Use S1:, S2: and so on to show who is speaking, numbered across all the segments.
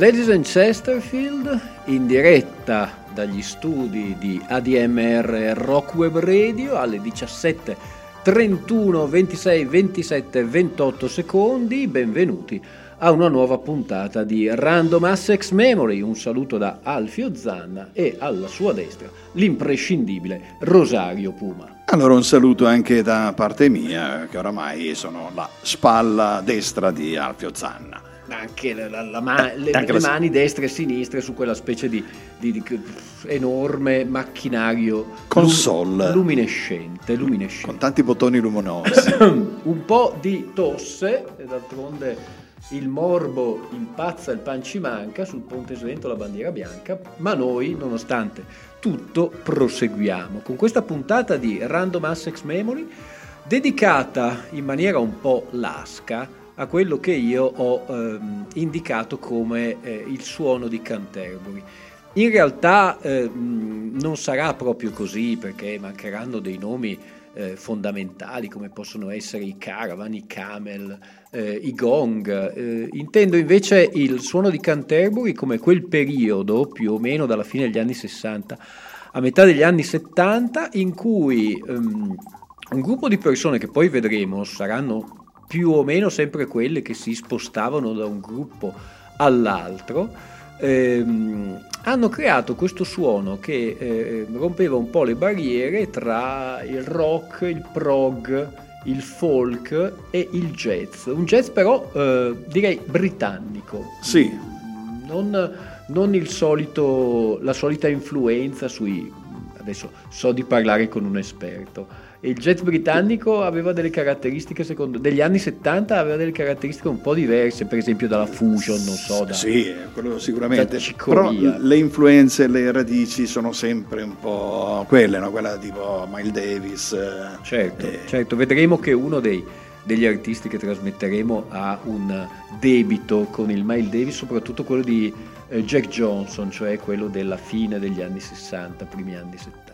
S1: Ladies and Chesterfield, in diretta dagli studi di ADMR Rock Web Radio alle 17, 31, 26, 27, 28 secondi, benvenuti a una nuova puntata di Random Assex Memory. Un saluto da Alfio Zanna e alla sua destra l'imprescindibile Rosario Puma.
S2: Allora un saluto anche da parte mia, che oramai sono la spalla destra di Alfio Zanna
S1: anche, la, la, la ma- le, anche le mani destre e sinistre su quella specie di, di, di enorme macchinario
S2: console.
S1: luminescente, luminescente,
S2: con tanti bottoni luminosi.
S1: un po' di tosse, e d'altronde il morbo impazza, il pan ci manca, sul ponte Svento la bandiera bianca, ma noi, nonostante tutto, proseguiamo. Con questa puntata di Random Assex Memory dedicata in maniera un po' lasca a quello che io ho ehm, indicato come eh, il suono di Canterbury. In realtà eh, non sarà proprio così perché mancheranno dei nomi eh, fondamentali come possono essere i caravan, i camel, eh, i gong. Eh, intendo invece il suono di Canterbury come quel periodo, più o meno dalla fine degli anni 60 a metà degli anni 70, in cui ehm, un gruppo di persone che poi vedremo saranno più o meno sempre quelle che si spostavano da un gruppo all'altro, ehm, hanno creato questo suono che eh, rompeva un po' le barriere tra il rock, il prog, il folk e il jazz. Un jazz però eh, direi britannico.
S2: Sì.
S1: Non, non il solito, la solita influenza sui... Adesso so di parlare con un esperto il jet britannico aveva delle caratteristiche, secondo degli anni 70 aveva delle caratteristiche un po' diverse, per esempio dalla fusion, non so, da,
S2: Sì, quello sicuramente. Però le influenze, le radici sono sempre un po' quelle, no? quella tipo Miles Davis.
S1: Eh, certo, eh. certo, vedremo che uno dei, degli artisti che trasmetteremo ha un debito con il Miles Davis, soprattutto quello di eh, Jack Johnson, cioè quello della fine degli anni 60, primi anni 70.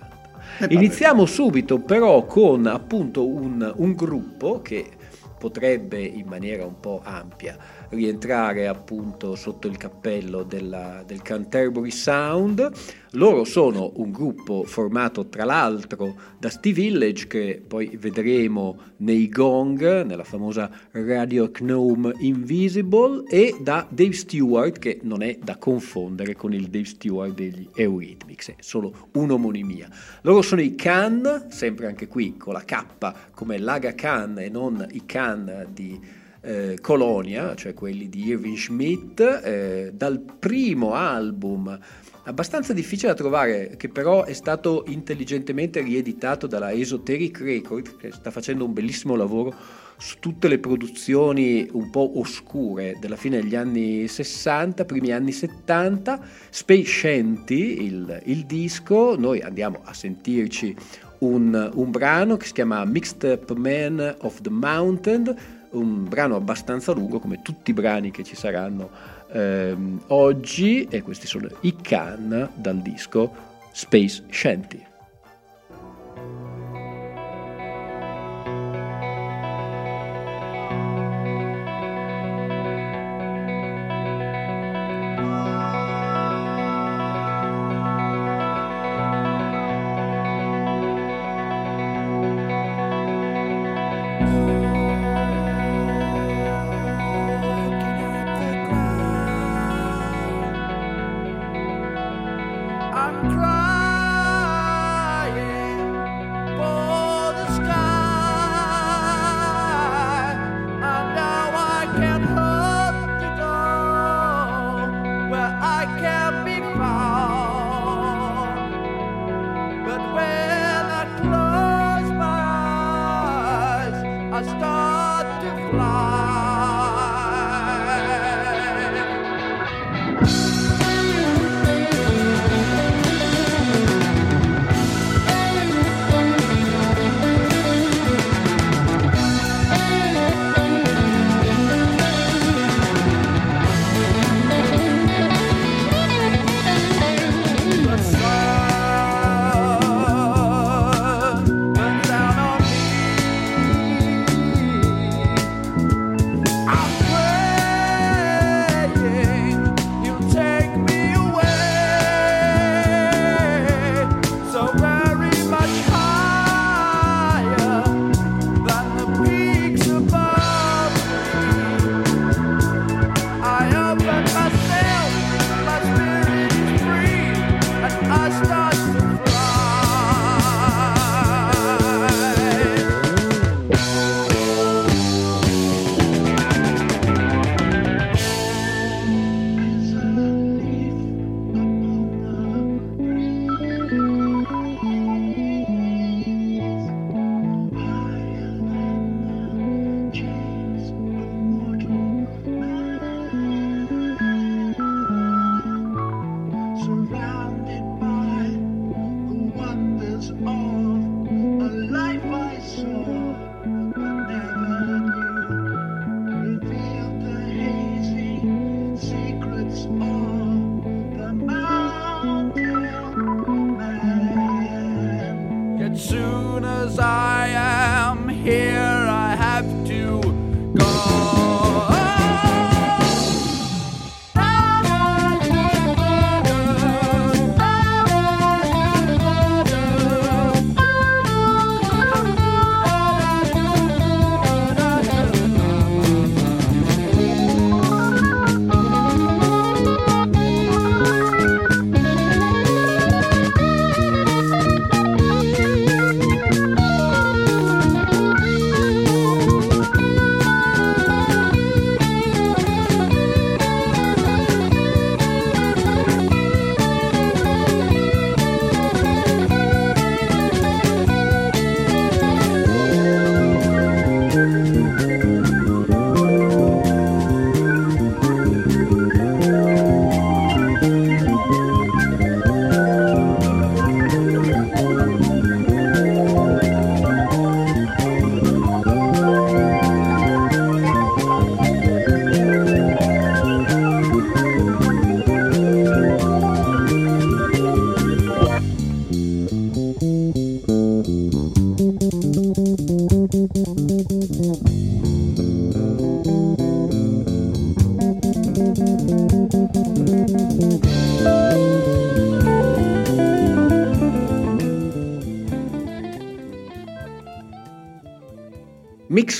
S1: Eh, Iniziamo subito però con appunto un, un gruppo che potrebbe in maniera un po' ampia rientrare appunto sotto il cappello della, del Canterbury Sound. Loro sono un gruppo formato tra l'altro da Steve Village che poi vedremo nei Gong, nella famosa Radio Gnome Invisible, e da Dave Stewart che non è da confondere con il Dave Stewart degli Eurythmics, è solo un'omonimia. Loro sono i Khan, sempre anche qui con la K come Laga Khan e non i Khan di eh, Colonia, cioè quelli di Irving Schmidt, eh, dal primo album abbastanza difficile da trovare, che però è stato intelligentemente rieditato dalla Esoteric Record, che sta facendo un bellissimo lavoro su tutte le produzioni un po' oscure della fine degli anni 60, primi anni 70, Space Shanty, il, il disco, noi andiamo a sentirci un, un brano che si chiama Mixed Up Man of the Mountain, un brano abbastanza lungo come tutti i brani che ci saranno ehm, oggi e questi sono i can dal disco Space Shanty.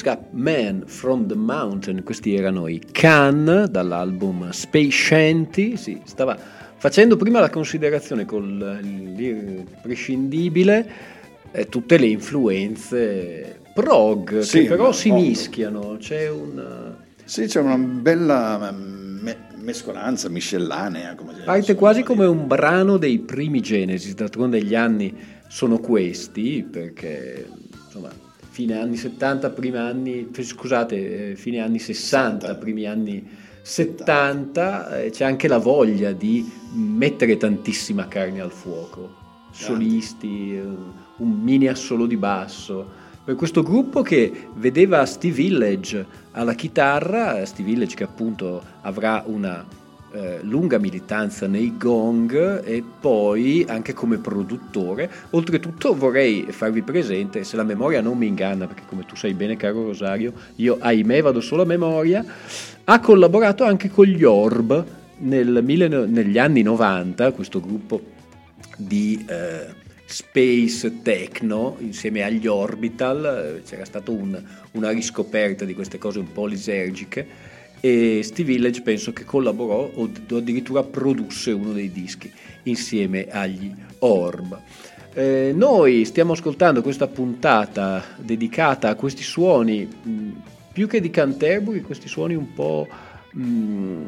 S1: Up Man from the Mountain, questi erano i Can dall'album Space Shanty, si stava facendo prima la considerazione col l'imprescindibile eh, tutte le influenze prog sì, che però si mischiano, c'è un...
S2: Sì, c'è una bella me- mescolanza miscellanea. Come
S1: Parte quasi come un brano dei primi Genesis, d'altronde gli anni sono questi, perché insomma fine anni 70, primi anni, scusate, eh, fine anni 60, primi anni 70, eh, c'è anche la voglia di mettere tantissima carne al fuoco, solisti, eh, un mini assolo di basso. Per questo gruppo che vedeva Steve Village alla chitarra, Steve Village che appunto avrà una eh, lunga militanza nei gong e poi anche come produttore. Oltretutto vorrei farvi presente, se la memoria non mi inganna, perché come tu sai bene caro Rosario, io ahimè vado solo a memoria, ha collaborato anche con gli Orb nel, negli anni 90, questo gruppo di... Eh, space techno insieme agli orbital c'era stata un, una riscoperta di queste cose un po' lisergiche e Steve Village penso che collaborò o addirittura produsse uno dei dischi insieme agli Orb. Eh, noi stiamo ascoltando questa puntata dedicata a questi suoni, mh, più che di Canterbury, questi suoni un po' mh,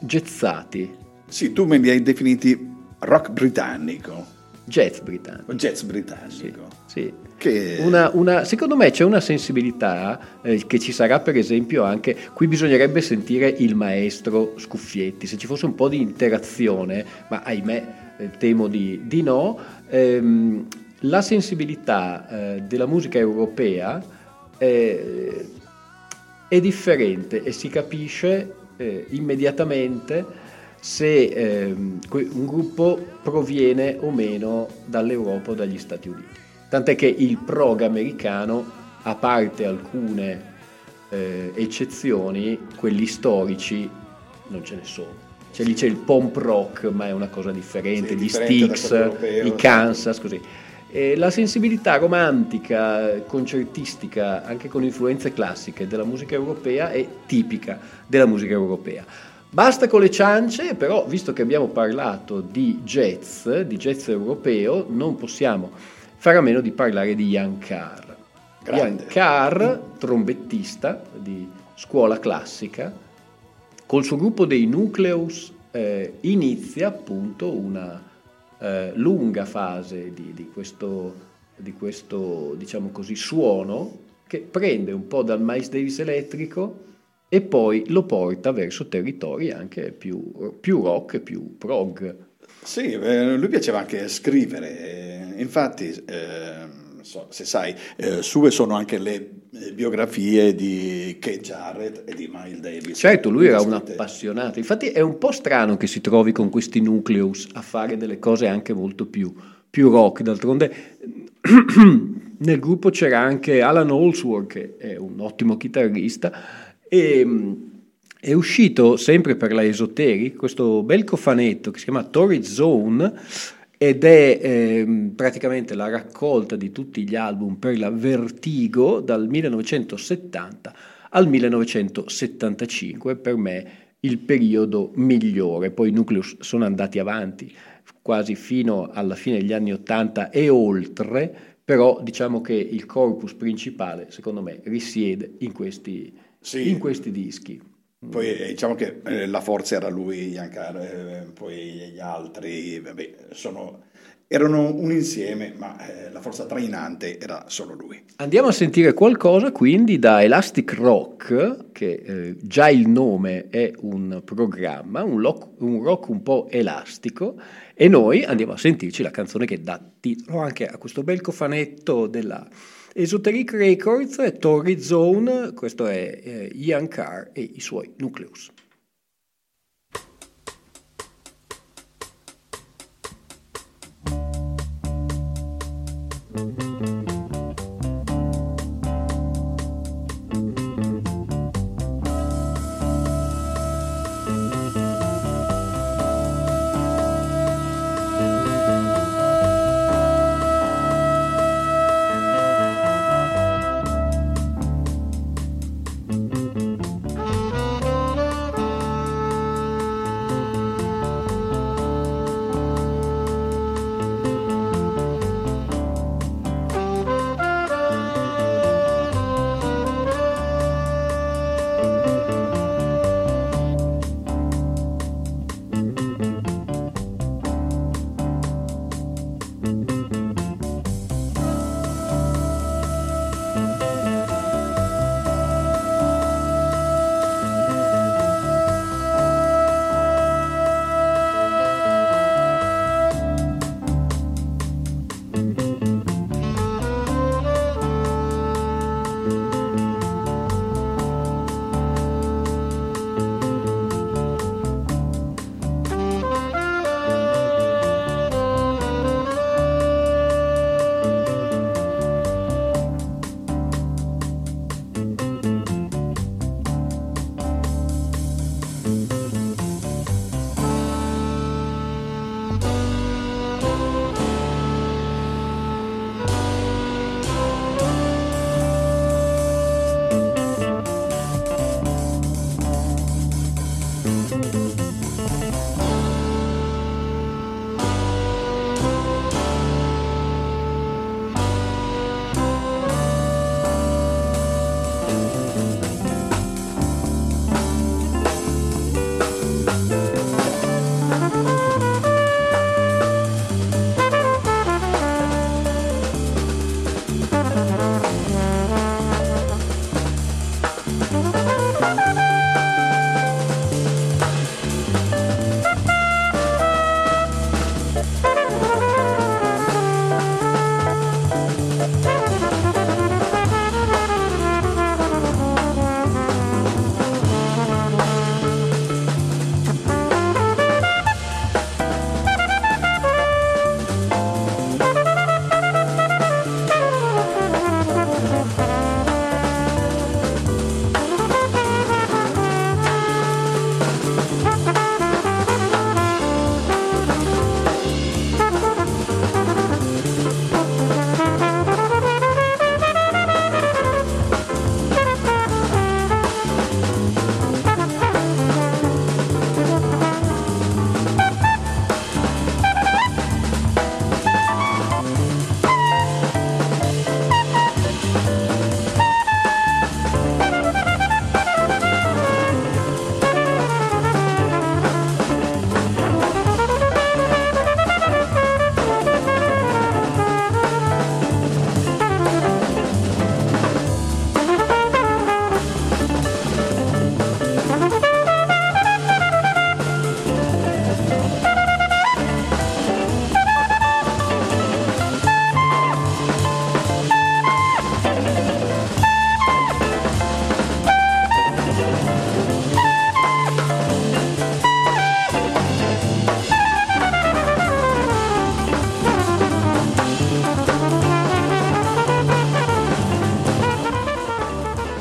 S1: gezzati.
S2: Sì, tu me li hai definiti rock britannico.
S1: Jazz britannico.
S2: Jazz britannico.
S1: Sì, sì. Che... Una, una, secondo me c'è una sensibilità eh, che ci sarà per esempio anche, qui bisognerebbe sentire il maestro Scuffietti, se ci fosse un po' di interazione, ma ahimè eh, temo di, di no, ehm, la sensibilità eh, della musica europea eh, è differente e si capisce eh, immediatamente se ehm, un gruppo proviene o meno dall'Europa o dagli Stati Uniti. Tant'è che il prog americano, a parte alcune eh, eccezioni, quelli storici non ce ne sono. Cioè lì c'è il pomp rock, ma è una cosa differente, sì, gli Styx, europeo, i Kansas, così. E la sensibilità romantica, concertistica, anche con influenze classiche della musica europea è tipica della musica europea. Basta con le ciance, però visto che abbiamo parlato di jazz, di jazz europeo, non possiamo fare a meno di parlare di Jan Carr. Grande. Jan Carr, trombettista di scuola classica, col suo gruppo dei Nucleus eh, inizia appunto una eh, lunga fase di, di, questo, di questo, diciamo così, suono che prende un po' dal Miles Davis elettrico e poi lo porta verso territori anche più, più rock, più prog.
S2: Sì, eh, lui piaceva anche scrivere, infatti eh, so se sai, eh, sue sono anche le eh, biografie di Kate Jarrett e di Miles Davis.
S1: Certo, lui era un appassionato, infatti è un po' strano che si trovi con questi nucleus a fare delle cose anche molto più, più rock, d'altronde nel gruppo c'era anche Alan Holsworth che è un ottimo chitarrista e è uscito sempre per la Esoteric questo bel cofanetto che si chiama Torrid Zone ed è eh, praticamente la raccolta di tutti gli album per la Vertigo dal 1970 al 1975, per me il periodo migliore. Poi i Nucleus sono andati avanti quasi fino alla fine degli anni 80 e oltre, però diciamo che il corpus principale, secondo me, risiede in questi, sì. in questi dischi.
S2: Poi eh, diciamo che eh, la forza era lui, Yankar, eh, poi gli altri, vabbè, sono, erano un insieme, ma eh, la forza trainante era solo lui.
S1: Andiamo a sentire qualcosa quindi da Elastic Rock, che eh, già il nome è un programma, un, lock, un rock un po' elastico, e noi andiamo a sentirci la canzone che dà titolo anche a questo bel cofanetto della Esoteric Records, Torri Zone, questo è eh, Ian Carr e i suoi Nucleus.
S2: thank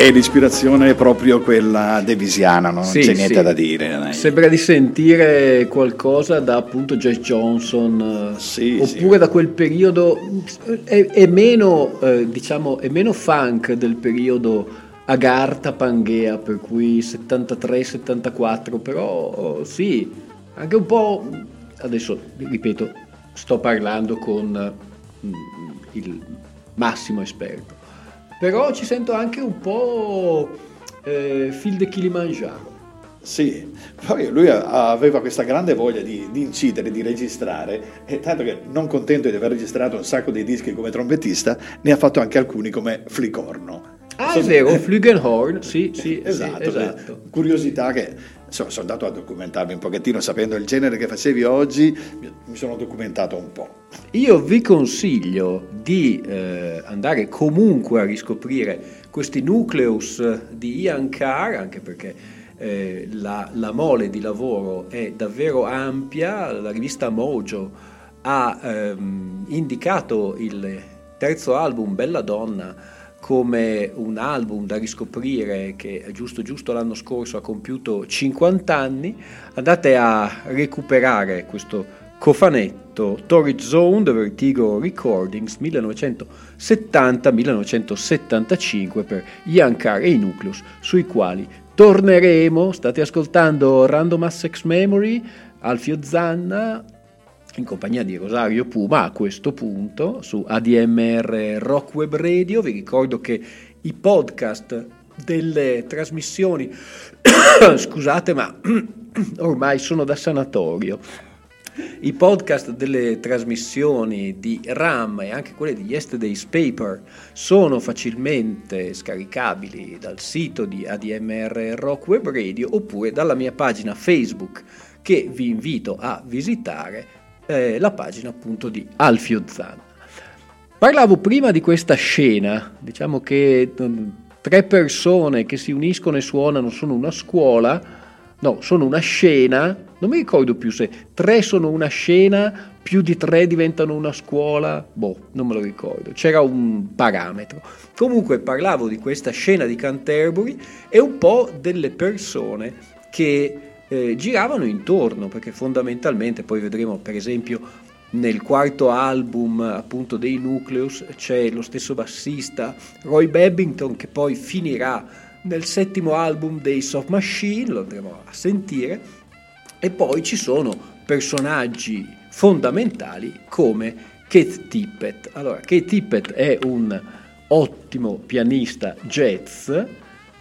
S2: E l'ispirazione è proprio quella devisiana, non
S1: Sì,
S2: c'è niente
S1: sì.
S2: da dire. dai.
S1: Sembra di sentire qualcosa da appunto Jazz Johnson, eh,
S2: Sì,
S1: oppure da quel periodo, è, è meno, eh, diciamo, è meno funk del periodo Agartha Pangea, per cui 73-74, però oh, sì, anche un po', adesso ripeto, sto parlando con mm, il massimo esperto, però ci sento anche un po' eh, Phil de Kilimanjaro.
S2: Sì, poi lui aveva questa grande voglia di, di incidere, di registrare, e tanto che non contento di aver registrato un sacco di dischi come trombettista, ne ha fatto anche alcuni come flicorno.
S1: Ah,
S2: So-
S1: è vero, Flugelhorn, sì, sì,
S2: esatto,
S1: sì, esatto.
S2: curiosità che insomma, sono andato a documentarmi un pochettino sapendo il genere che facevi oggi, mi- sono documentato un po'.
S1: Io vi consiglio di eh, andare comunque a riscoprire questi nucleus di Ian Carr, anche perché eh, la, la mole di lavoro è davvero ampia. La rivista Mojo ha ehm, indicato il terzo album, Bella Donna, come un album da riscoprire che giusto giusto l'anno scorso ha compiuto 50 anni. Andate a recuperare questo cofanetto Torrid Zone The Vertigo Recordings 1970-1975 per Ian Carr e i Nucleus sui quali torneremo state ascoltando Random Assex Memory Alfio Zanna in compagnia di Rosario Puma a questo punto su ADMR Rock Web Radio. Vi ricordo che i podcast delle trasmissioni scusate ma ormai sono da sanatorio. I podcast delle trasmissioni di RAM e anche quelle di Yesterday's Paper sono facilmente scaricabili dal sito di ADMR Rock Web Radio oppure dalla mia pagina Facebook che vi invito a visitare, eh, la pagina appunto di Alfio Zanna. Parlavo prima di questa scena, diciamo che mm, tre persone che si uniscono e suonano sono una scuola, no, sono una scena, non mi ricordo più se tre sono una scena, più di tre diventano una scuola, boh, non me lo ricordo, c'era un parametro. Comunque parlavo di questa scena di Canterbury e un po' delle persone che eh, giravano intorno, perché fondamentalmente poi vedremo per esempio nel quarto album appunto dei Nucleus c'è lo stesso bassista Roy Babbington che poi finirà nel settimo album dei Soft Machine, lo andremo a sentire, e poi ci sono personaggi fondamentali come Keith Tippett. Allora, Keith Tippett è un ottimo pianista jazz,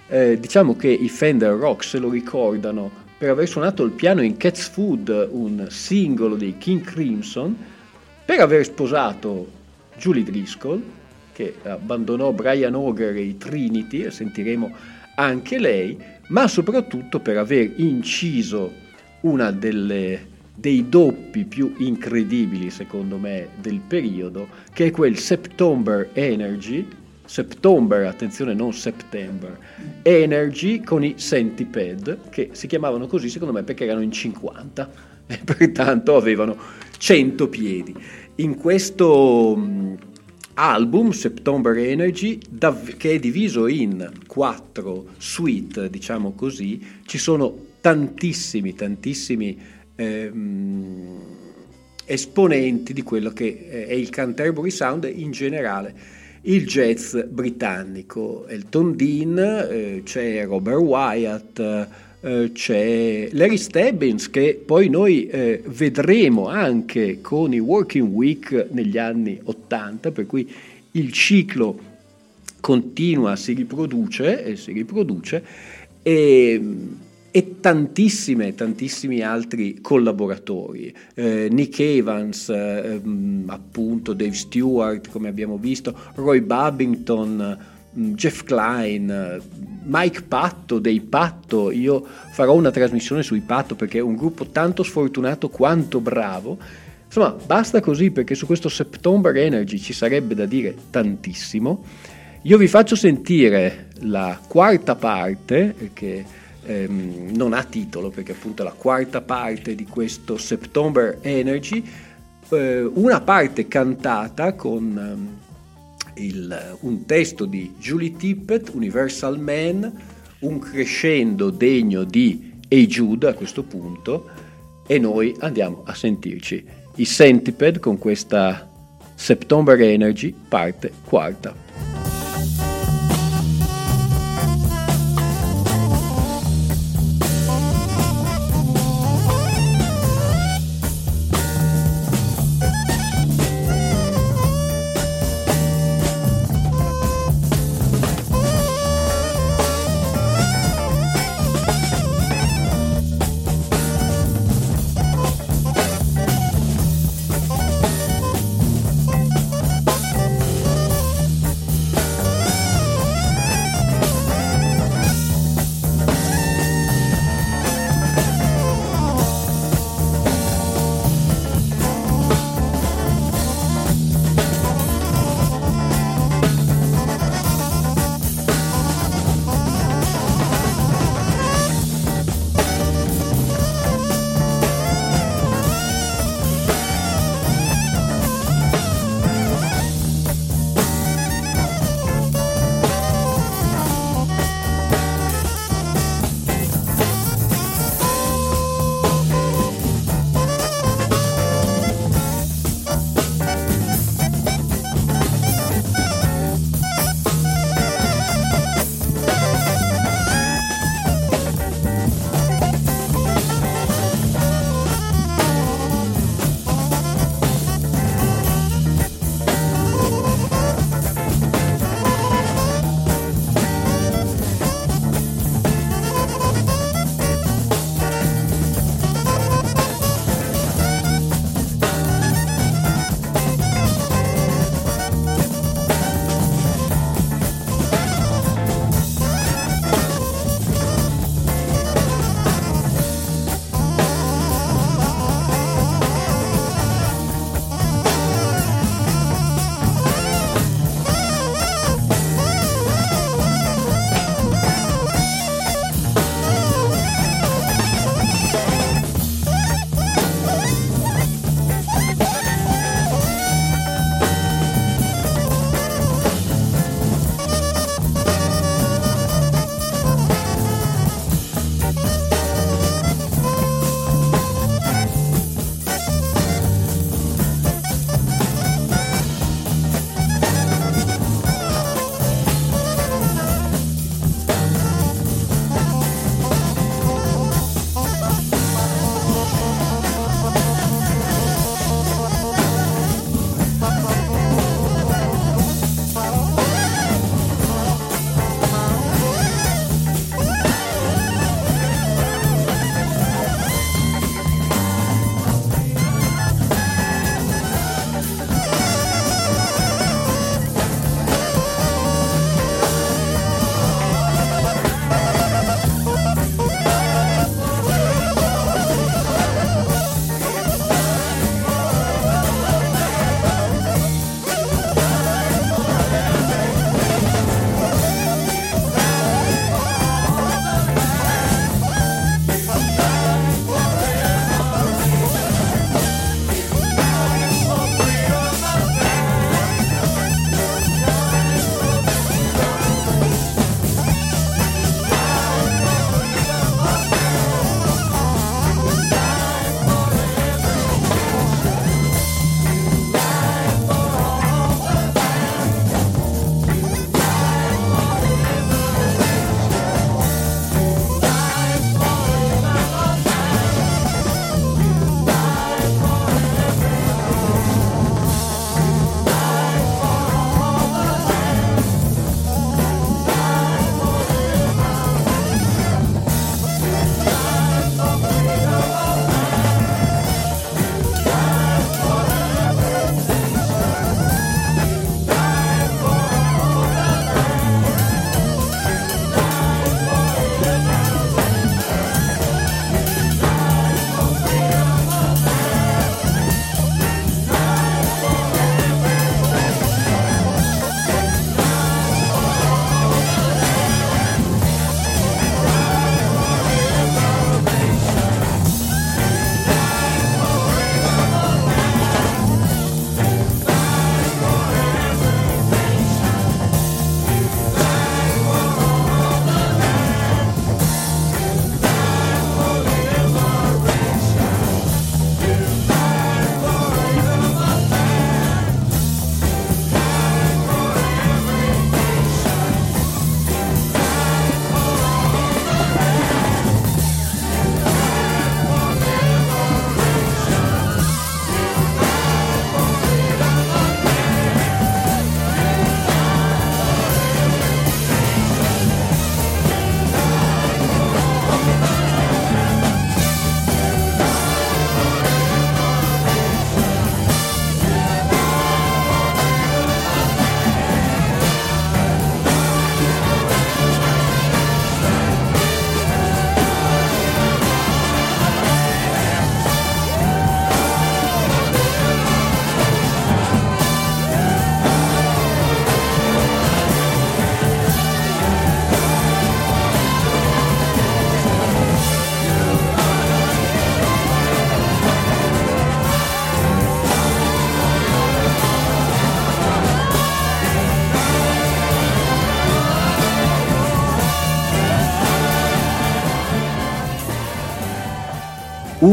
S1: eh, diciamo che i Fender Rock se lo ricordano per aver suonato il piano in Cat's Food, un singolo dei King Crimson, per aver sposato Julie Driscoll, che abbandonò Brian Auger e i Trinity, e sentiremo anche lei, ma soprattutto per aver inciso una delle dei doppi più incredibili secondo me del periodo, che è quel September Energy, September, attenzione non September, Energy con i Centipede, che si chiamavano così secondo me perché erano in 50 e pertanto avevano 100 piedi. In questo mh, album, September Energy, che è diviso in quattro suite, diciamo così, ci sono tantissimi, tantissimi ehm, esponenti di quello che è il Canterbury Sound in generale il jazz britannico, Elton Dean, eh, c'è Robert Wyatt, eh, c'è Larry Stebbins che poi noi eh, vedremo anche con i Working Week negli anni 80, per cui il ciclo continua, si riproduce e si riproduce e, e tantissime, tantissimi altri collaboratori. Eh, Nick Evans, eh, appunto, Dave Stewart, come abbiamo visto, Roy Babington, Jeff Klein, Mike Patto dei Patto. Io farò una trasmissione sui Patto perché è un gruppo tanto sfortunato quanto bravo. Insomma, basta così perché su questo September Energy ci sarebbe da dire tantissimo. Io vi faccio sentire la quarta parte che ehm, non ha titolo perché appunto è la quarta parte di questo September Energy, eh, una parte cantata con ehm, il, un testo di Julie Tippett, Universal Man, un crescendo degno di E Jude a questo punto, e noi andiamo a sentirci i Centipede con questa September Energy parte quarta.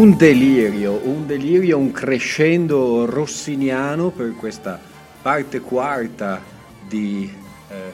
S1: Un delirio, un delirio, un crescendo rossiniano per questa parte quarta di eh,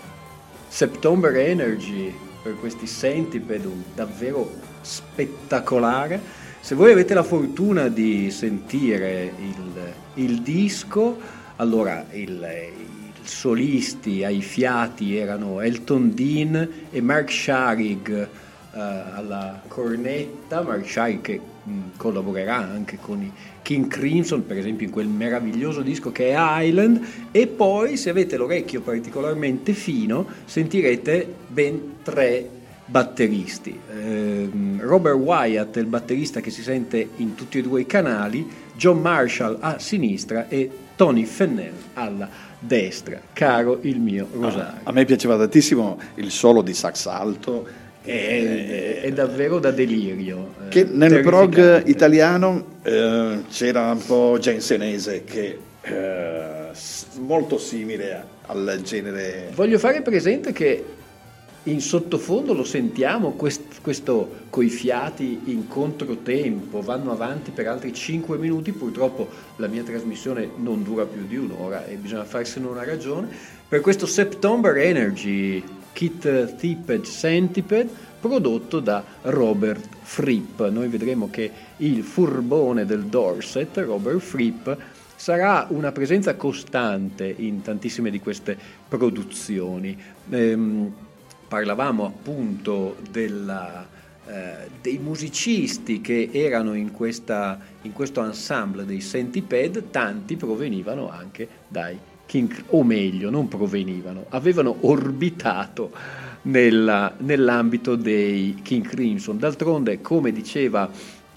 S1: September Energy, per questi Centipede, davvero spettacolare. Se voi avete la fortuna di sentire il, il disco, allora il, i solisti ai fiati erano Elton Dean e Mark Sharig uh, alla cornetta, Mark Sharig che collaborerà anche con i King Crimson, per esempio in quel meraviglioso disco che è Island, e poi se avete l'orecchio particolarmente fino sentirete ben tre batteristi. Eh, Robert Wyatt è il batterista che si sente in tutti e due i canali, John Marshall a sinistra e Tony Fennell alla destra. Caro il mio Rosario.
S2: a me piaceva tantissimo il solo di sax alto.
S1: È, è, davvero da delirio.
S2: Eh, che nel prog italiano eh, c'era un po' Gensenese che eh, molto simile al genere.
S1: Voglio fare presente che in sottofondo lo sentiamo, quest, questo coi fiati in controtempo, vanno avanti per altri 5 minuti, purtroppo la mia trasmissione non dura più di un'ora e bisogna farsene una ragione, per questo September Energy Kit Tipped Centipede prodotto da Robert Fripp. Noi vedremo che il furbone del Dorset, Robert Fripp, sarà una presenza costante in tantissime di queste produzioni. Ehm, parlavamo appunto della, eh, dei musicisti che erano in, questa, in questo ensemble dei Centipede, tanti provenivano anche dai King, o meglio, non provenivano, avevano orbitato nella, nell'ambito dei King Crimson. D'altronde, come diceva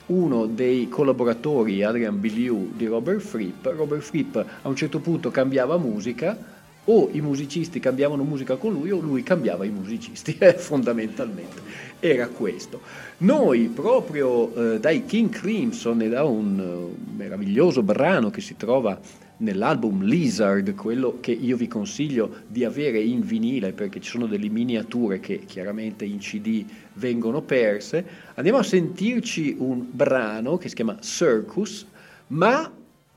S1: uno dei collaboratori, Adrian Biliou, di Robert Fripp, Robert Fripp a un certo punto cambiava musica, o i musicisti cambiavano musica con lui o lui cambiava i musicisti, fondamentalmente era questo. Noi proprio eh, dai King Crimson e da un uh, meraviglioso brano che si trova nell'album Lizard, quello che io vi consiglio di avere in vinile perché ci sono delle miniature che chiaramente in CD vengono perse, andiamo a sentirci un brano che si chiama Circus, ma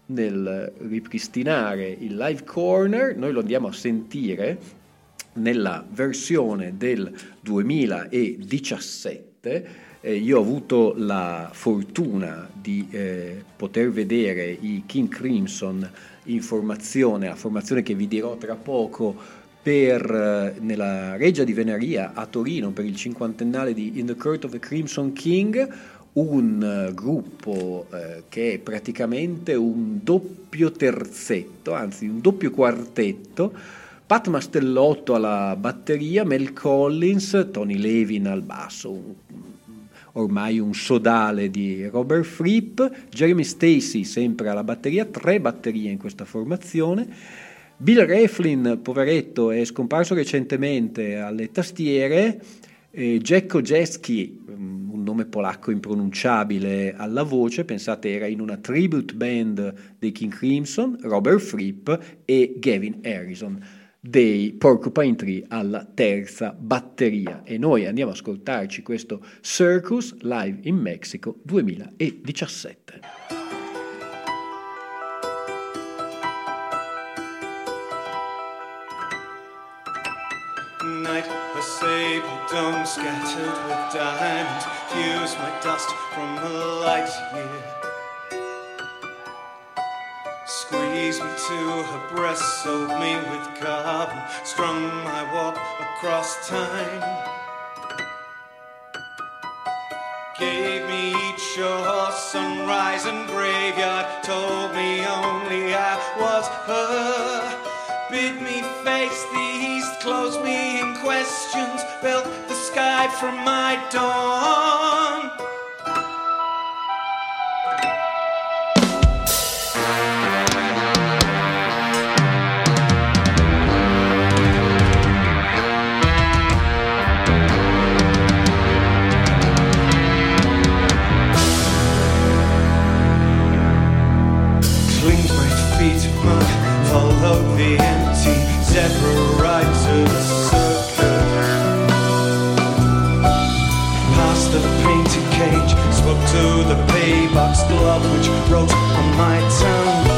S1: nel ripristinare il live corner, noi lo andiamo a sentire nella versione del 2017. Eh, io ho avuto la fortuna di eh, poter vedere i King Crimson in formazione, la formazione che vi dirò tra poco per, eh, nella Reggia di Venaria a Torino per il cinquantennale di In the Court of the Crimson King, un eh, gruppo eh, che è praticamente un doppio terzetto, anzi un doppio quartetto, Pat Mastellotto alla batteria, Mel Collins, Tony Levin al basso, un, ormai un sodale di Robert Fripp, Jeremy Stacy sempre alla batteria, tre batterie in questa formazione, Bill Reflin, poveretto, è scomparso recentemente alle tastiere, eh, Jack Kojeski, mm, un nome polacco impronunciabile alla voce, pensate era in una tribute band dei King Crimson, Robert Fripp e Gavin Harrison dei Porcupine Tree alla terza batteria e noi andiamo ad ascoltarci questo Circus live in Mexico 2017. Night, a sable dome scattered with diamonds, fuse my dust from a light year. Squeeze me to her breast, soak me with carbon, strung my walk across time. Gave me each shore, sunrise and graveyard, told me only I was her. Bid me face the east, closed me in questions, built the sky from my dawn.
S3: to the pay box glove which wrote on my tongue.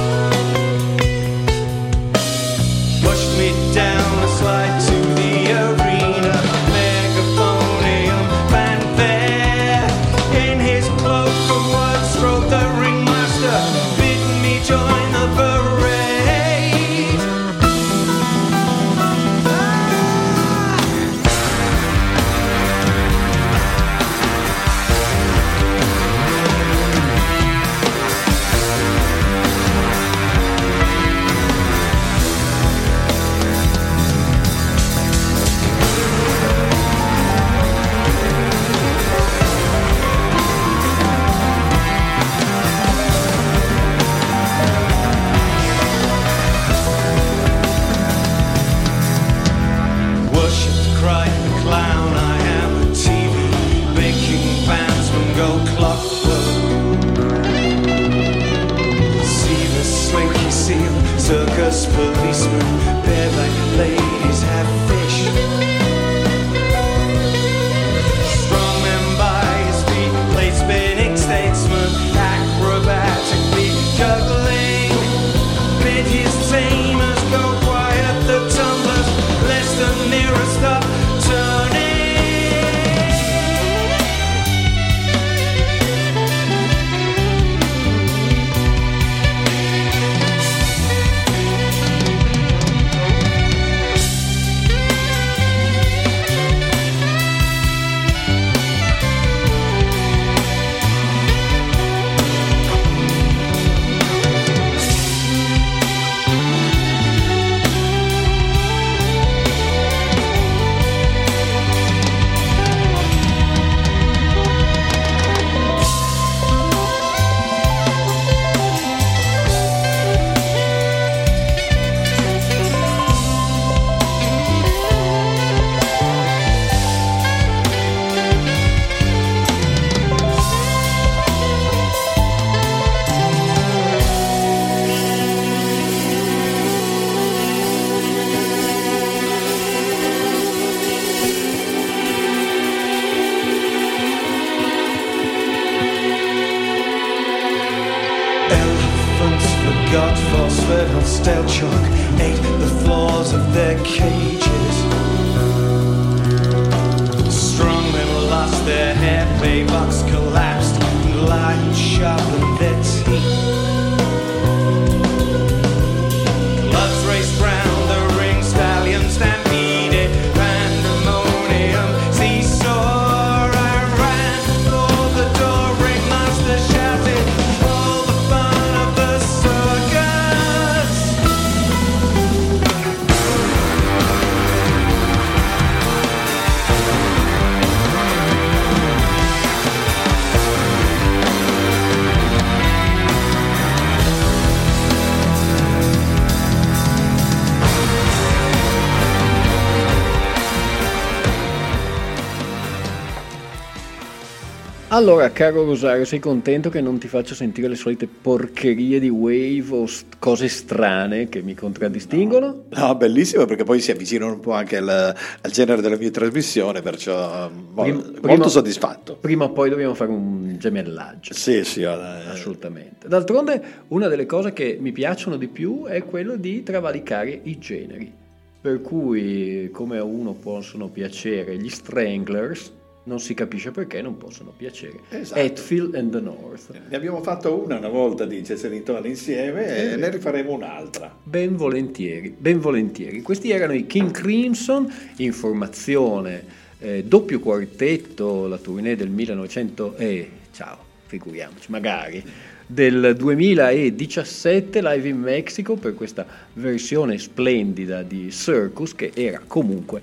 S1: Allora, caro Rosario, sei contento che non ti faccio sentire le solite porcherie di Wave o st- cose strane che mi contraddistinguono?
S2: No, bellissimo perché poi si avvicinano un po' anche al, al genere della mia trasmissione, perciò mo-
S1: Prim-
S2: molto
S1: prima-
S2: soddisfatto.
S1: Prima o poi dobbiamo fare un gemellaggio.
S2: Sì, sì, eh,
S1: Assolutamente. D'altronde, una delle cose che mi piacciono di più è quello di travalicare i generi. Per cui, come a uno possono piacere gli Stranglers, non si capisce perché non possono piacere
S2: Esatto.
S1: Hetfield and the North.
S2: ne abbiamo fatto una una volta di Cesaritone insieme e ne rifaremo un'altra.
S1: Ben volentieri, ben volentieri. Questi erano i King Crimson in formazione eh, doppio quartetto, la tournée del 1900 e ciao, figuriamoci, magari del 2017 live in Mexico per questa versione splendida di Circus che era comunque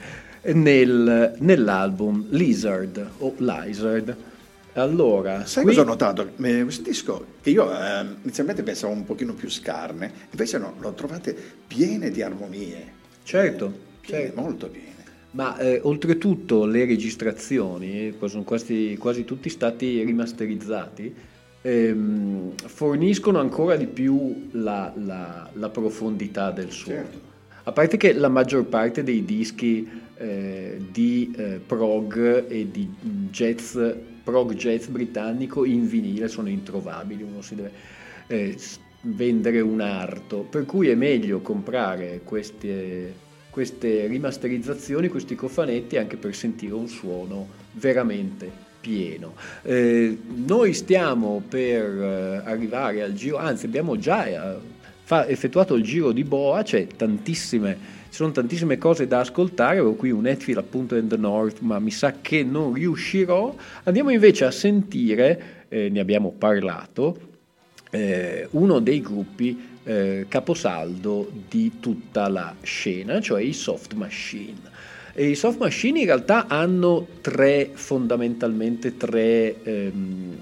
S1: nel- nell'album Lizard o Lizard. Allora,
S2: Sai
S1: qui-
S2: cosa ho notato? Eh, Questo disco che io eh, inizialmente pensavo un pochino più scarne, invece no, l'ho trovate piene di armonie.
S1: Certo,
S2: Piene,
S1: certo.
S2: molto piene.
S1: Ma eh, oltretutto le registrazioni, poi sono quasi, quasi tutti stati rimasterizzati, ehm, forniscono ancora di più la, la- la profondità del suono.
S2: Certo.
S1: A parte che la maggior parte dei dischi eh, di eh, prog e di jazz, prog jazz britannico in vinile sono introvabili, uno si deve eh, vendere un arto, per cui è meglio comprare queste, queste rimasterizzazioni, questi cofanetti anche per sentire un suono veramente pieno. Eh, noi stiamo per eh, arrivare al giro, anzi abbiamo già eh, effettuato il giro di Boa, c'è tantissime, ci sono tantissime cose da ascoltare, avevo qui un Hetfield appunto in the North, ma mi sa che non riuscirò. Andiamo invece a sentire, eh, ne abbiamo parlato, eh, uno dei gruppi eh, caposaldo di tutta la scena, cioè i Soft Machine. E I Soft Machine in realtà hanno tre, fondamentalmente tre ehm,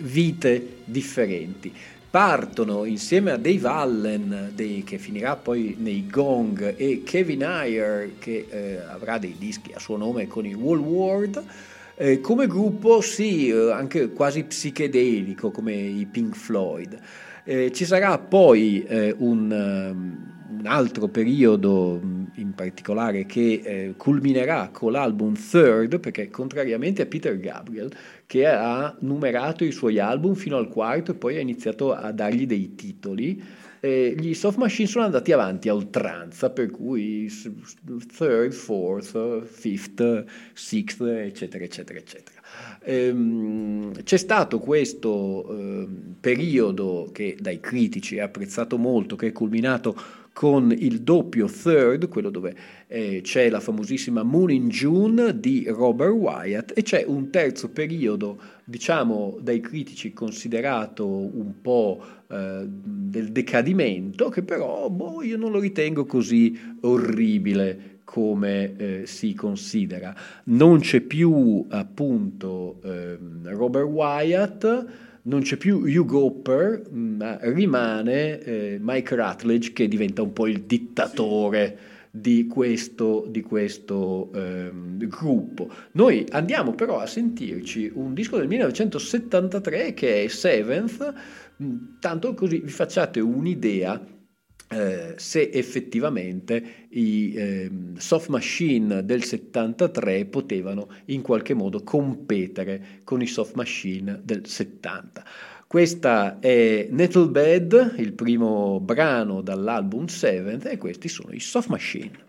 S1: vite differenti. Partono insieme a Dave Allen, dei- che finirà poi nei Gong, e Kevin Ayer, che eh, avrà dei dischi a suo nome con i Wall World, eh, come gruppo sì, eh, anche quasi psichedelico come i Pink Floyd. Eh, ci sarà poi eh, un, ehm, un altro periodo mh, in particolare che eh, culminerà con l'album Third, perché contrariamente a Peter Gabriel, che ha numerato i suoi album fino al quarto e poi ha iniziato a dargli dei titoli, eh, gli Soft Machine sono andati avanti a oltranza, per cui third, fourth, fifth, sixth, eccetera, eccetera, eccetera. Ehm, c'è stato questo ehm, periodo che dai critici è apprezzato molto, che è culminato con il doppio third, quello dove eh, c'è la famosissima Moon in June di Robert Wyatt e c'è un terzo periodo, diciamo dai critici considerato un po' eh, del decadimento, che però boh, io non lo ritengo così orribile come eh, si considera. Non c'è più appunto ehm, Robert Wyatt, non c'è più Hugh Gopper, ma rimane eh, Mike Rutledge che diventa un po' il dittatore di questo, di questo ehm, gruppo. Noi andiamo però a sentirci un disco del 1973 che è Seventh, mh, tanto così vi facciate un'idea eh, se effettivamente i ehm, soft machine del 73 potevano in qualche modo competere con i soft machine del 70. Questa è Nettlebed, il primo brano dall'album Seventh, e questi sono i Soft Machine.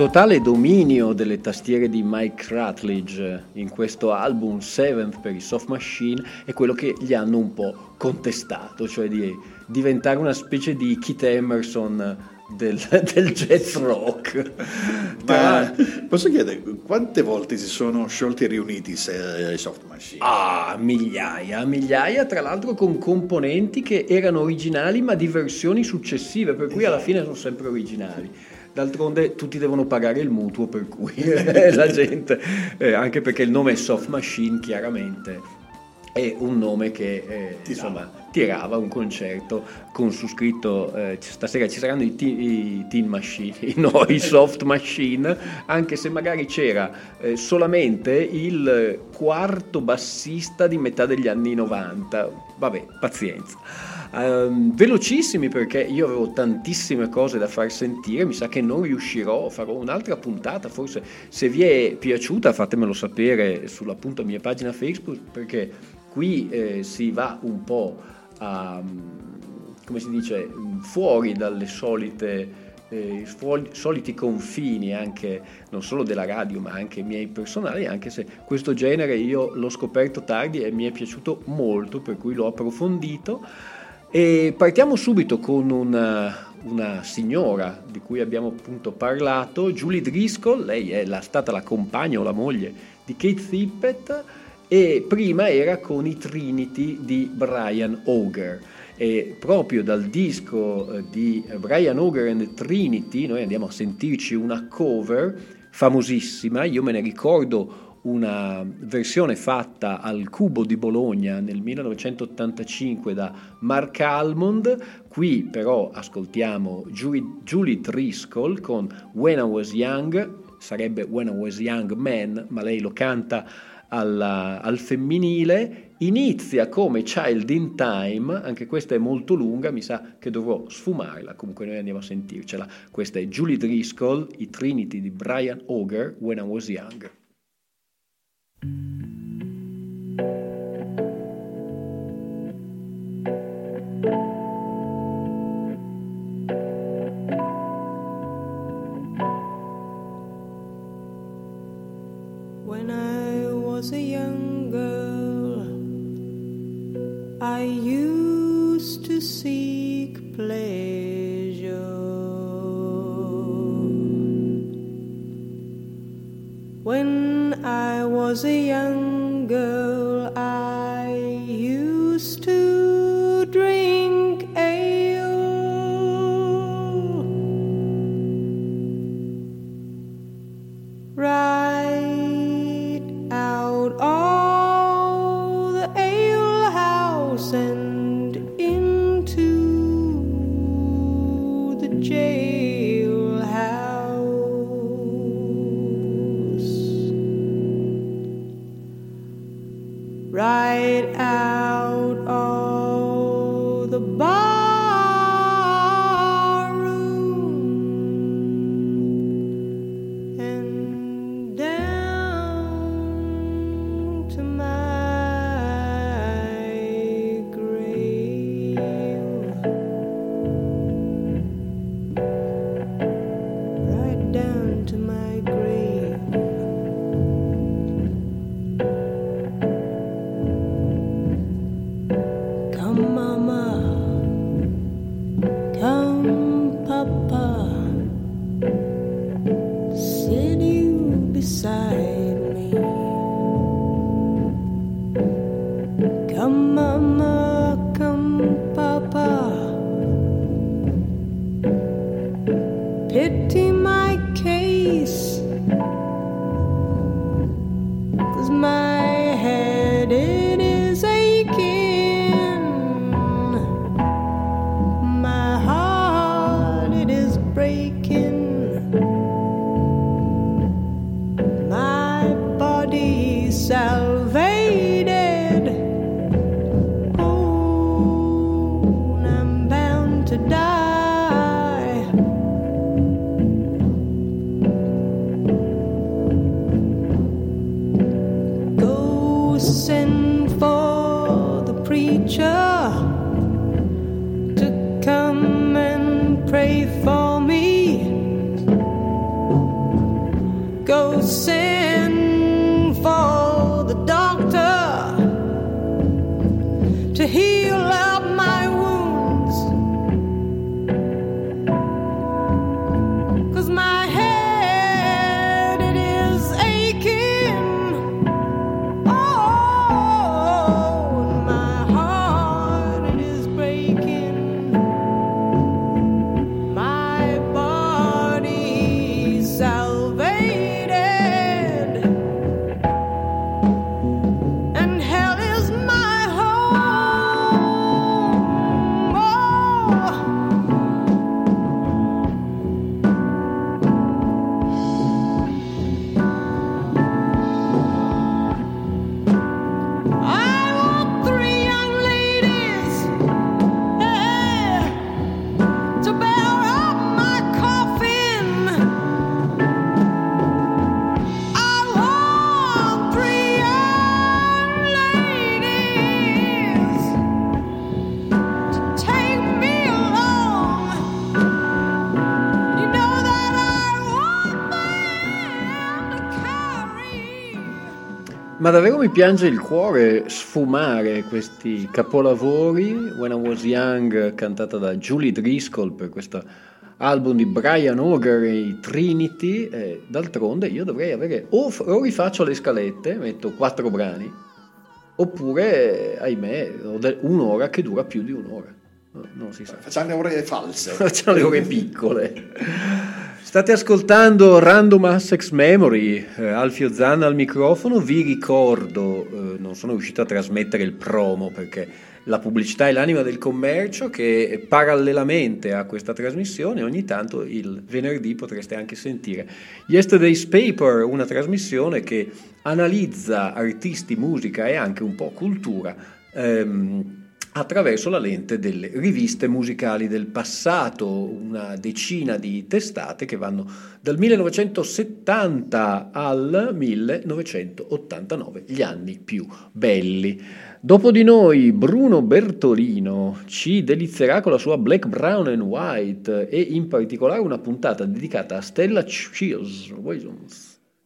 S1: Totale dominio delle tastiere di Mike Rutledge in questo album Seventh per i Soft Machine è quello che gli hanno un po' contestato, cioè di diventare una specie di Keith Emerson del, del jazz rock.
S2: Ma posso chiedere quante volte si sono sciolti e riuniti i Soft Machine?
S1: Ah, migliaia, migliaia, tra l'altro con componenti che erano originali ma di versioni successive, per cui alla fine sono sempre originali. D'altronde tutti devono pagare il mutuo, per cui la gente, eh, anche perché il nome Soft Machine, chiaramente è un nome che eh, insomma, tirava un concerto con su scritto eh, stasera ci saranno i, t- i teen machine, no, i soft machine, anche se magari c'era eh, solamente il quarto bassista di metà degli anni 90. Vabbè, pazienza. Um, velocissimi perché io avevo tantissime cose da far sentire, mi sa che non riuscirò, farò un'altra puntata, forse se vi è piaciuta fatemelo sapere sulla mia pagina Facebook perché qui eh, si va un po' a, come si dice, fuori dalle solite... Eh, soliti confini anche non solo della radio ma anche miei personali anche se questo genere io l'ho scoperto tardi e mi è piaciuto molto per cui l'ho approfondito e partiamo subito con una, una, signora di cui abbiamo appunto parlato, Julie Driscoll, lei è la, stata la compagna o la moglie di Kate Thippett e prima era con i Trinity di Brian Auger. E proprio dal disco eh, di Brian Auger and Trinity noi andiamo a sentirci una cover famosissima, io me ne ricordo una versione fatta al Cubo di Bologna nel 1985 da Mark Almond, qui però ascoltiamo Julie, Driscoll con When I Was Young, sarebbe When I Was Young Man, ma lei lo canta alla, al femminile, inizia come Child in Time, anche questa è molto lunga, mi sa che dovrò sfumarla, comunque noi andiamo a sentircela. Questa è Julie Driscoll, i Trinity di Brian Auger, When I Was Young.
S4: A young girl, I used to seek pleasure. When I was a young girl,
S1: sin mi piange il cuore sfumare questi capolavori When I Was Young cantata da Julie Driscoll per questo album di Brian Auger e i Trinity e d'altronde io dovrei avere o, o rifaccio le scalette, metto quattro brani oppure ahimè ho de- un'ora che dura più di un'ora No, non si sa
S2: Facciamo le ore false.
S1: Facciamo le ore piccole. State ascoltando Random Assex Memory, eh, Alfio Zanna al microfono, vi ricordo, eh, non sono riuscito a trasmettere il promo perché la pubblicità è l'anima del commercio che parallelamente a questa trasmissione ogni tanto il venerdì potreste anche sentire Yesterday's Paper, una trasmissione che analizza artisti, musica e anche un po' cultura. ehm, attraverso la lente delle riviste musicali del passato, una decina di testate che vanno dal 1970 al 1989, gli anni più belli. Dopo di noi Bruno Bertolino ci delizierà con la sua Black, Brown and White e in particolare una puntata dedicata a Stella Cheers.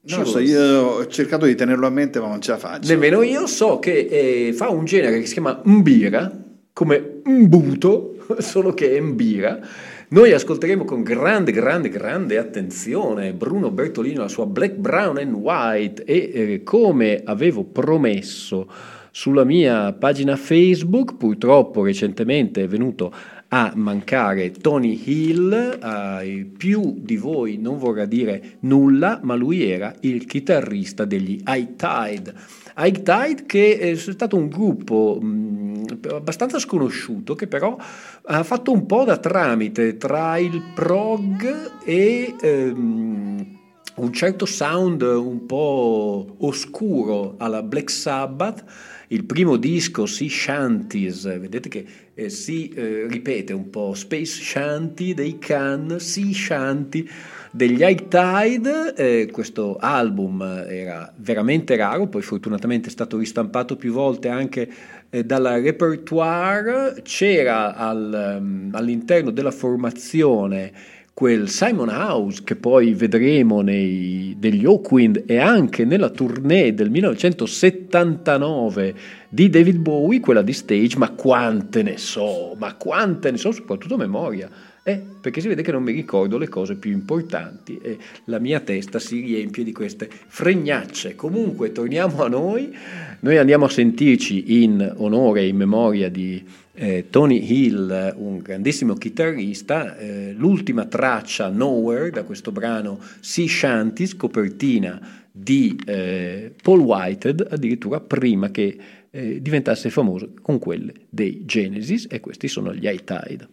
S2: Non so, io ho cercato di tenerlo a mente, ma non ce la faccio.
S1: Nemmeno io so che eh, fa un genere che si chiama Mbira, come Mbuto, solo che è Mbira. Noi ascolteremo con grande, grande, grande attenzione Bruno Bertolino, la sua Black, Brown and White e eh, come avevo promesso sulla mia pagina Facebook, purtroppo recentemente è venuto a mancare Tony Hill, ai più di voi non vorrà dire nulla, ma lui era il chitarrista degli High Tide. High Tide che è stato un gruppo mh, abbastanza sconosciuto che però ha fatto un po' da tramite tra il prog e ehm, un certo sound un po' oscuro alla Black Sabbath il primo disco, Sea Shanties, vedete che eh, si eh, ripete un po' Space Shanty dei Can, Sea Shanty degli High Tide, eh, questo album era veramente raro, poi fortunatamente è stato ristampato più volte anche eh, dalla repertoire, c'era al, um, all'interno della formazione quel Simon House che poi vedremo nei, degli Hawkwind e anche nella tournée del 1979 di David Bowie, quella di stage, ma quante ne so, ma quante ne so, soprattutto memoria. Eh, perché si vede che non mi ricordo le cose più importanti e la mia testa si riempie di queste fregnacce. Comunque, torniamo a noi. Noi andiamo a sentirci in onore e in memoria di eh, Tony Hill, un grandissimo chitarrista, eh, l'ultima traccia Nowhere da questo brano Sea Shanties, copertina di eh, Paul Whitehead, addirittura prima che eh, diventasse famoso con quelle dei Genesis e questi sono gli High Tide.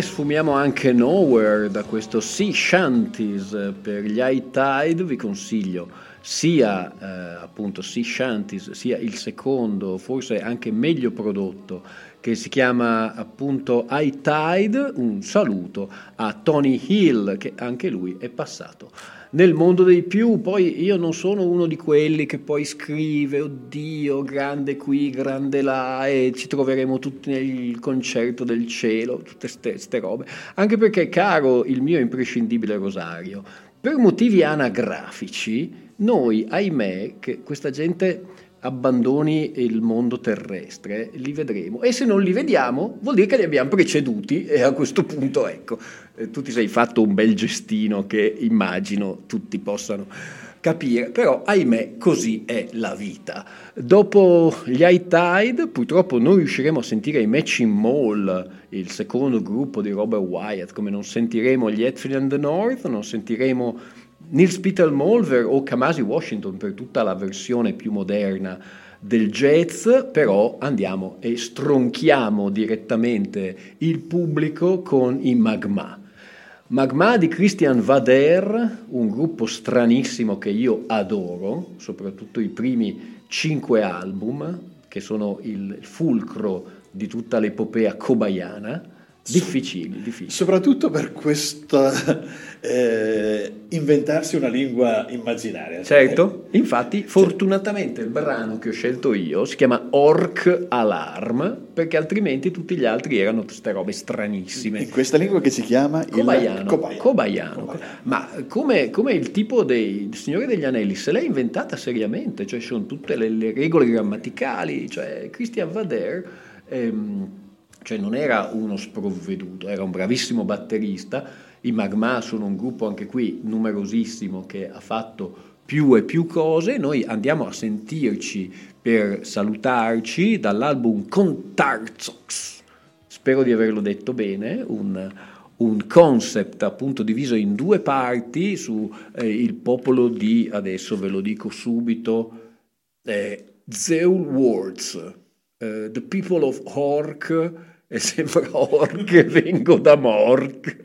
S1: Sfumiamo anche Nowhere da questo Sea Shanties per gli High Tide, vi consiglio sia eh, appunto Sea Shanties sia il secondo, forse anche meglio prodotto che si chiama appunto High Tide, un saluto a Tony Hill che anche lui è passato nel mondo dei più, poi io non sono uno di quelli che poi scrive, oddio, grande qui, grande là, e ci troveremo tutti nel concerto del cielo, tutte queste robe, anche perché, caro il mio imprescindibile Rosario, per motivi anagrafici, noi, ahimè, che questa gente abbandoni il mondo terrestre, li vedremo. E se non li vediamo, vuol dire che li abbiamo preceduti e a questo punto, ecco, eh, tu ti sei fatto un bel gestino che immagino tutti possano capire, però ahimè così è la vita. Dopo gli High Tide purtroppo non riusciremo a sentire i Matching Mall, il secondo gruppo di Robert Wyatt, come non sentiremo gli Hetfield and the North, non sentiremo Nils Peter Molver o Kamasi Washington per tutta la versione più moderna del jazz, però andiamo e stronchiamo direttamente il pubblico con i Magma. Magma di Christian Vader, un gruppo stranissimo che io adoro, soprattutto i primi cinque album, che sono il fulcro di tutta l'epopea cobayana Difficili, difficili.
S2: Soprattutto per questo eh, inventarsi una lingua immaginaria.
S1: Certo, infatti fortunatamente il brano che ho scelto io si chiama Orc Alarm perché altrimenti tutti gli altri erano queste robe stranissime.
S2: In questa lingua che si chiama.
S1: Cobayano. Cobayano. Ma come, come, il tipo dei Signori degli Anelli se l'è inventata seriamente, cioè ci sono tutte le, le regole grammaticali, cioè Christian Vader... Ehm, cioè non era uno sprovveduto, era un bravissimo batterista. I Magma sono un gruppo anche qui numerosissimo che ha fatto più e più cose. Noi andiamo a sentirci per salutarci dall'album Contarzox. Spero di averlo detto bene, un, un concept appunto diviso in due parti su eh, il popolo di, adesso ve lo dico subito, eh, Zeul Words, uh, The People of Hork e sembra Orc, vengo da Mork.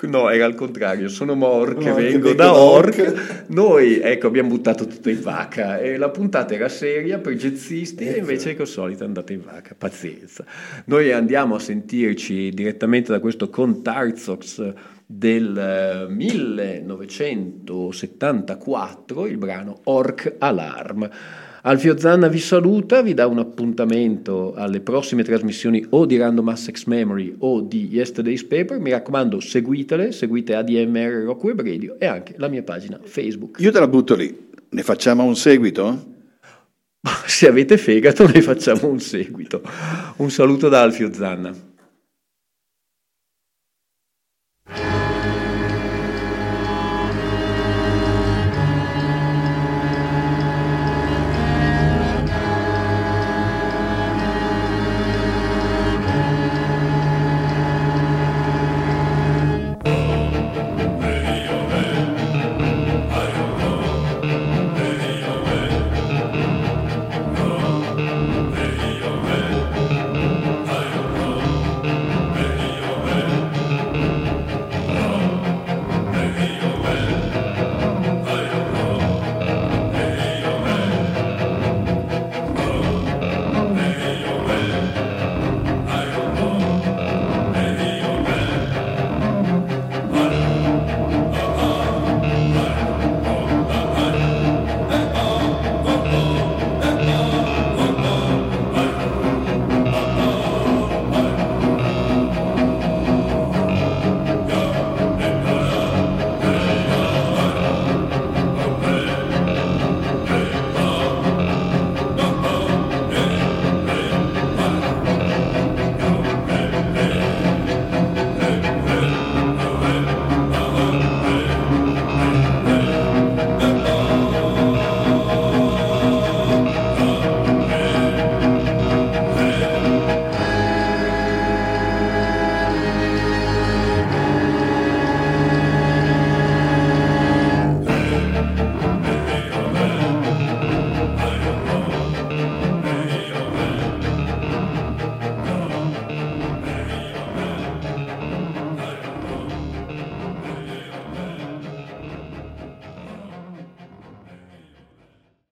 S1: no, era al contrario, sono Mork, no, vengo, vengo da Orc. Noi, ecco, abbiamo buttato tutto in vacca e la puntata era seria per jazzisti e invece che al solito è andata in vacca, pazienza. Noi andiamo a sentirci direttamente da questo Contarzox del 1974, il brano Orc Alarm. Alfio Zanna vi saluta, vi dà un appuntamento alle prossime trasmissioni o di Random Access Memory o di Yesterday's Paper. Mi raccomando, seguitele, seguite ADMR Rock Web Radio e anche la mia pagina Facebook.
S2: Io te la butto lì. Ne facciamo un seguito?
S1: Se avete fegato, ne facciamo un seguito. Un saluto da Alfio Zanna.